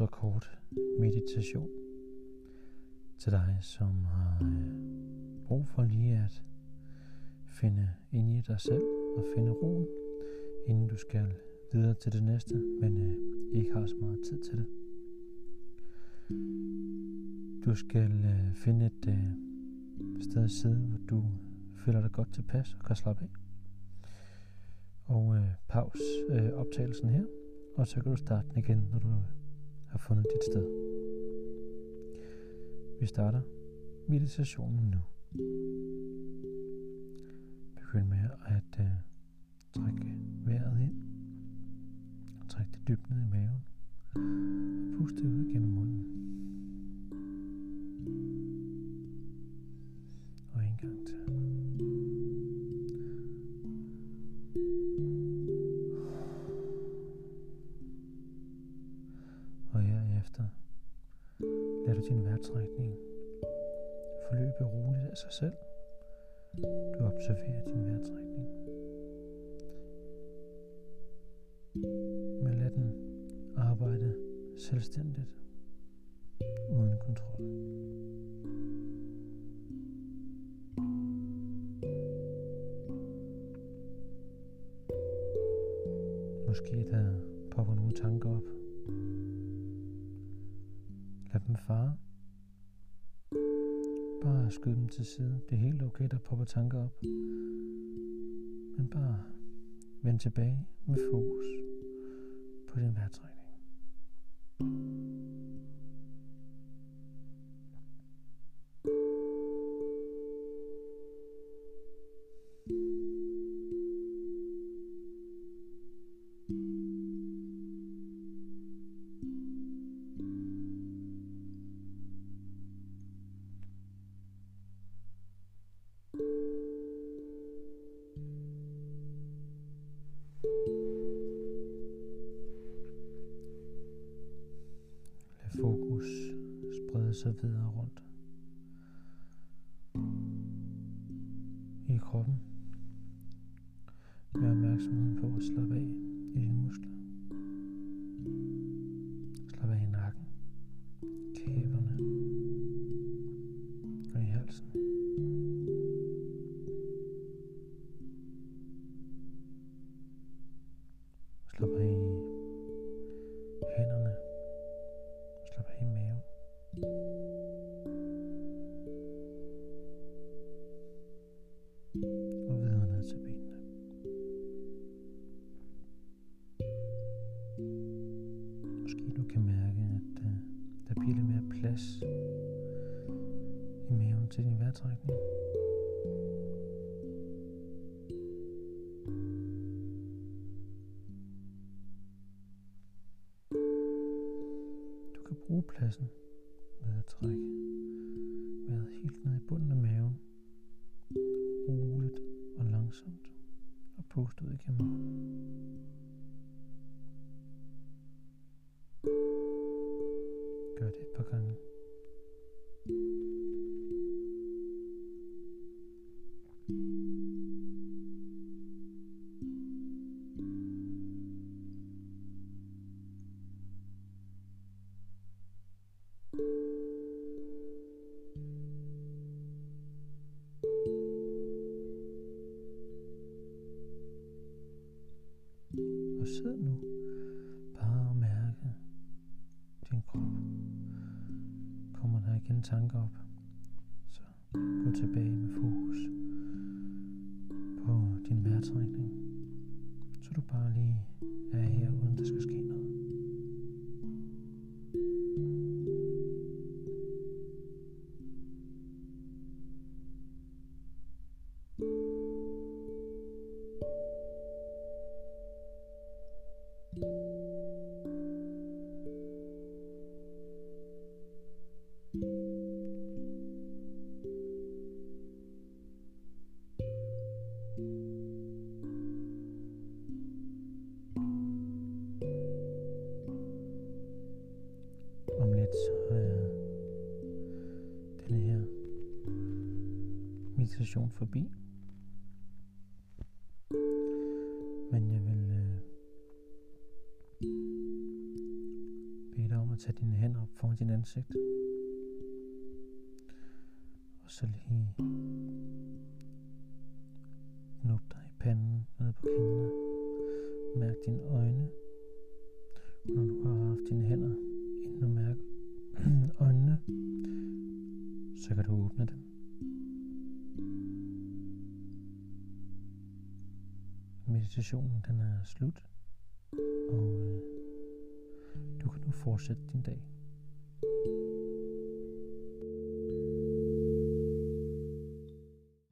ultrakort meditation til dig, som har øh, brug for lige at finde ind i dig selv og finde roen, inden du skal videre til det næste, men øh, ikke har så meget tid til det. Du skal øh, finde et øh, sted at sidde, hvor du føler dig godt tilpas og kan slappe af. Og øh, pause øh, optagelsen her, og så kan du starte den igen, når du har fundet dit sted. Vi starter meditationen nu. Og lader du din vejrtrækning forløbe roligt af sig selv. Du observerer din vejrtrækning. Men lad den arbejde selvstændigt, uden kontrol. Måske der popper nogle tanker op. Lad dem fare. Bare skyd dem til side. Det er helt okay, der popper tanker op. Men bare vend tilbage med fokus på din vejrtrækning. Lad fokus sprede sig videre rundt i kroppen med opmærksomheden på at slappe af i dine muskler. Slap af i nakken, kæberne og i halsen. Kan mærke, at uh, der bliver lidt mere plads i maven til din vejrtrækning. Du kan bruge pladsen ved at trække vejret helt ned i bunden af maven. Roligt og langsomt. Og puste ud igennem munden. Det et par gange. Og sid nu Kommer der igen tanker op, så gå tilbage med fokus på din vejrtrækning, så du bare lige er her, uden der skal ske noget. Meditation forbi. Men jeg vil øh, bede dig om at tage dine hænder op foran din ansigt. Og så lige knup dig i panden ned på kinderne. Mærk dine øjne. Og når du har haft dine hænder ind og mærke øjnene, så kan du åbne dem. Meditationen den er slut, og øh, du kan nu fortsætte din dag. thank you